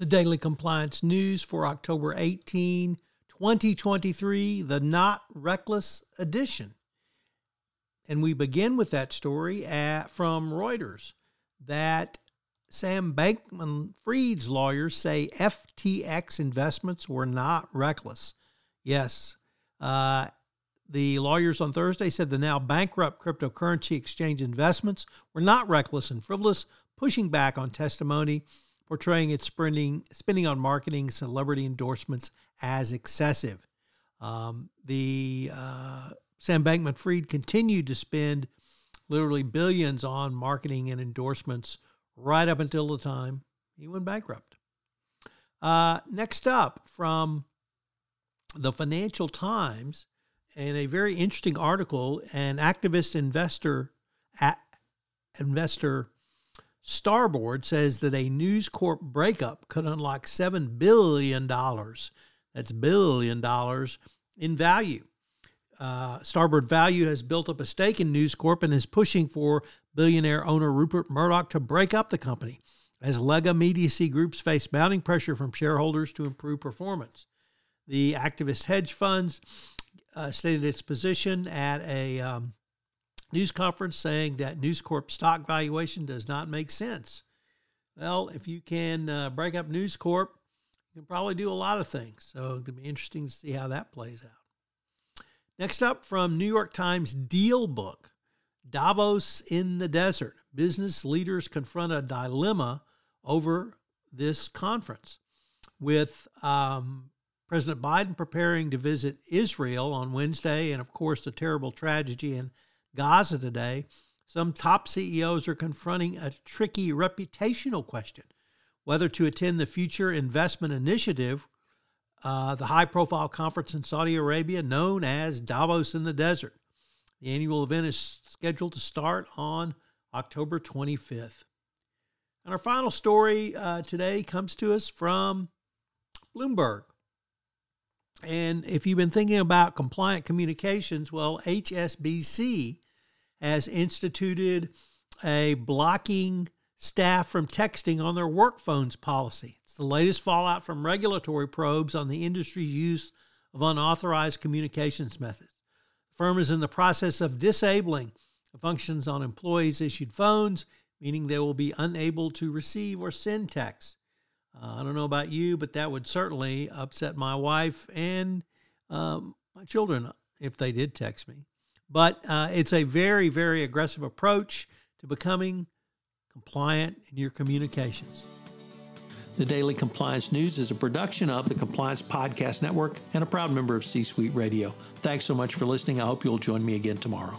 The Daily Compliance News for October 18, 2023, the Not Reckless edition. And we begin with that story at, from Reuters that Sam Bankman Fried's lawyers say FTX investments were not reckless. Yes. Uh, the lawyers on Thursday said the now bankrupt cryptocurrency exchange investments were not reckless and frivolous, pushing back on testimony portraying its spending, spending on marketing celebrity endorsements as excessive. Um, the uh, Sam Bankman Fried continued to spend literally billions on marketing and endorsements right up until the time he went bankrupt. Uh, next up, from the Financial Times, in a very interesting article, an activist investor, investor Starboard says that a News Corp breakup could unlock $7 billion. That's billion dollars in value. Uh, Starboard Value has built up a stake in News Corp and is pushing for billionaire owner Rupert Murdoch to break up the company as Lega Mediacy groups face mounting pressure from shareholders to improve performance. The activist hedge funds uh, stated its position at a um, news conference saying that News Corp stock valuation does not make sense. Well, if you can uh, break up News Corp, you can probably do a lot of things. So it'll be interesting to see how that plays out. Next up from New York Times Deal Book Davos in the Desert. Business leaders confront a dilemma over this conference. With um, President Biden preparing to visit Israel on Wednesday, and of course, the terrible tragedy in Gaza today, some top CEOs are confronting a tricky reputational question whether to attend the Future Investment Initiative, uh, the high profile conference in Saudi Arabia known as Davos in the Desert. The annual event is scheduled to start on October 25th. And our final story uh, today comes to us from Bloomberg. And if you've been thinking about compliant communications, well, HSBC has instituted a blocking staff from texting on their work phones policy. It's the latest fallout from regulatory probes on the industry's use of unauthorized communications methods. The firm is in the process of disabling the functions on employees' issued phones, meaning they will be unable to receive or send texts. Uh, I don't know about you, but that would certainly upset my wife and um, my children if they did text me. But uh, it's a very, very aggressive approach to becoming compliant in your communications. The Daily Compliance News is a production of the Compliance Podcast Network and a proud member of C Suite Radio. Thanks so much for listening. I hope you'll join me again tomorrow.